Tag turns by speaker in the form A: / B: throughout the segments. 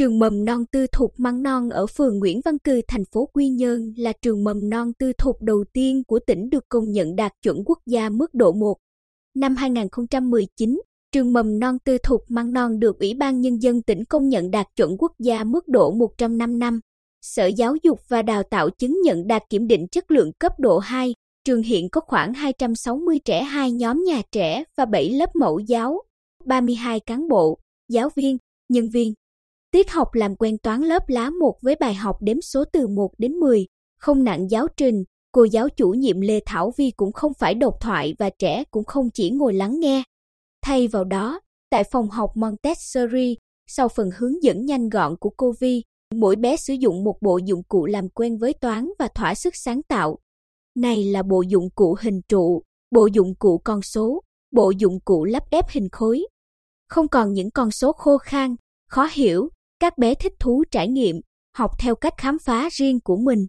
A: Trường mầm non tư thục Măng Non ở phường Nguyễn Văn Cừ, thành phố Quy Nhơn là trường mầm non tư thục đầu tiên của tỉnh được công nhận đạt chuẩn quốc gia mức độ 1. Năm 2019, trường mầm non tư thục Măng Non được Ủy ban Nhân dân tỉnh công nhận đạt chuẩn quốc gia mức độ 105 năm. Sở Giáo dục và Đào tạo chứng nhận đạt kiểm định chất lượng cấp độ 2. Trường hiện có khoảng 260 trẻ hai nhóm nhà trẻ và 7 lớp mẫu giáo, 32 cán bộ, giáo viên, nhân viên. Tiết học làm quen toán lớp lá 1 với bài học đếm số từ 1 đến 10, không nặng giáo trình, cô giáo chủ nhiệm Lê Thảo Vi cũng không phải độc thoại và trẻ cũng không chỉ ngồi lắng nghe. Thay vào đó, tại phòng học Montessori, sau phần hướng dẫn nhanh gọn của cô Vi, mỗi bé sử dụng một bộ dụng cụ làm quen với toán và thỏa sức sáng tạo. Này là bộ dụng cụ hình trụ, bộ dụng cụ con số, bộ dụng cụ lắp ghép hình khối. Không còn những con số khô khan, khó hiểu, các bé thích thú trải nghiệm, học theo cách khám phá riêng của mình.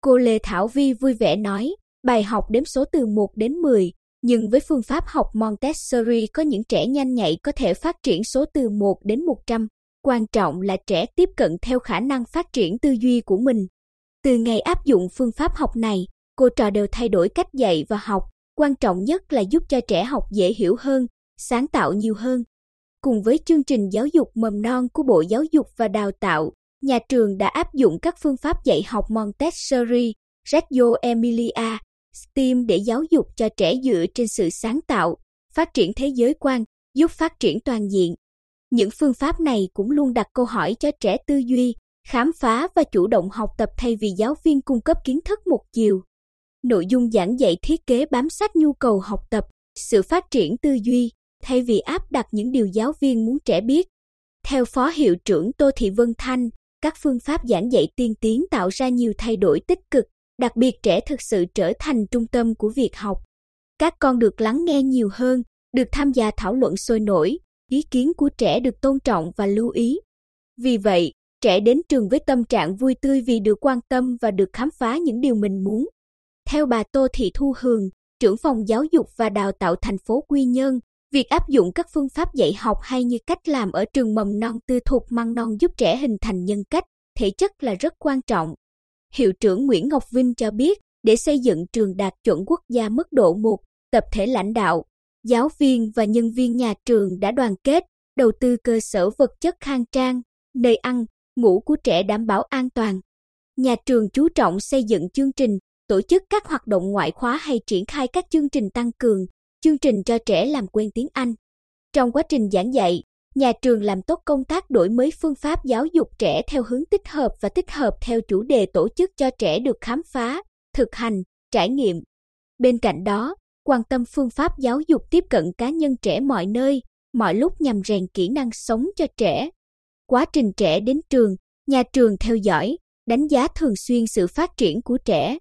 A: Cô Lê Thảo Vi vui vẻ nói, bài học đếm số từ 1 đến 10, nhưng với phương pháp học Montessori có những trẻ nhanh nhạy có thể phát triển số từ 1 đến 100. Quan trọng là trẻ tiếp cận theo khả năng phát triển tư duy của mình. Từ ngày áp dụng phương pháp học này, cô trò đều thay đổi cách dạy và học, quan trọng nhất là giúp cho trẻ học dễ hiểu hơn, sáng tạo nhiều hơn. Cùng với chương trình giáo dục mầm non của Bộ Giáo dục và Đào tạo, nhà trường đã áp dụng các phương pháp dạy học Montessori, Reggio Emilia, STEAM để giáo dục cho trẻ dựa trên sự sáng tạo, phát triển thế giới quan, giúp phát triển toàn diện. Những phương pháp này cũng luôn đặt câu hỏi cho trẻ tư duy, khám phá và chủ động học tập thay vì giáo viên cung cấp kiến thức một chiều. Nội dung giảng dạy thiết kế bám sát nhu cầu học tập, sự phát triển tư duy, thay vì áp đặt những điều giáo viên muốn trẻ biết. Theo Phó Hiệu trưởng Tô Thị Vân Thanh, các phương pháp giảng dạy tiên tiến tạo ra nhiều thay đổi tích cực, đặc biệt trẻ thực sự trở thành trung tâm của việc học. Các con được lắng nghe nhiều hơn, được tham gia thảo luận sôi nổi, ý kiến của trẻ được tôn trọng và lưu ý. Vì vậy, trẻ đến trường với tâm trạng vui tươi vì được quan tâm và được khám phá những điều mình muốn. Theo bà Tô Thị Thu Hường, trưởng phòng giáo dục và đào tạo thành phố Quy Nhơn, việc áp dụng các phương pháp dạy học hay như cách làm ở trường mầm non tư thục măng non giúp trẻ hình thành nhân cách, thể chất là rất quan trọng. Hiệu trưởng Nguyễn Ngọc Vinh cho biết, để xây dựng trường đạt chuẩn quốc gia mức độ 1, tập thể lãnh đạo, giáo viên và nhân viên nhà trường đã đoàn kết, đầu tư cơ sở vật chất khang trang, nơi ăn, ngủ của trẻ đảm bảo an toàn. Nhà trường chú trọng xây dựng chương trình, tổ chức các hoạt động ngoại khóa hay triển khai các chương trình tăng cường, chương trình cho trẻ làm quen tiếng Anh. Trong quá trình giảng dạy, nhà trường làm tốt công tác đổi mới phương pháp giáo dục trẻ theo hướng tích hợp và tích hợp theo chủ đề tổ chức cho trẻ được khám phá, thực hành, trải nghiệm. Bên cạnh đó, quan tâm phương pháp giáo dục tiếp cận cá nhân trẻ mọi nơi, mọi lúc nhằm rèn kỹ năng sống cho trẻ. Quá trình trẻ đến trường, nhà trường theo dõi, đánh giá thường xuyên sự phát triển của trẻ.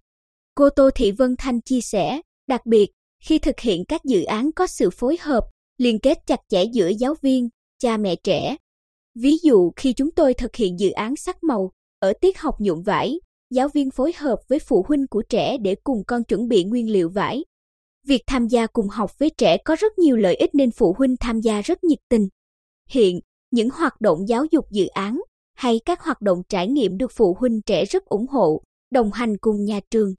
A: Cô Tô Thị Vân Thanh chia sẻ, đặc biệt, khi thực hiện các dự án có sự phối hợp, liên kết chặt chẽ giữa giáo viên, cha mẹ trẻ. Ví dụ khi chúng tôi thực hiện dự án sắc màu, ở tiết học nhuộm vải, giáo viên phối hợp với phụ huynh của trẻ để cùng con chuẩn bị nguyên liệu vải. Việc tham gia cùng học với trẻ có rất nhiều lợi ích nên phụ huynh tham gia rất nhiệt tình. Hiện, những hoạt động giáo dục dự án hay các hoạt động trải nghiệm được phụ huynh trẻ rất ủng hộ, đồng hành cùng nhà trường.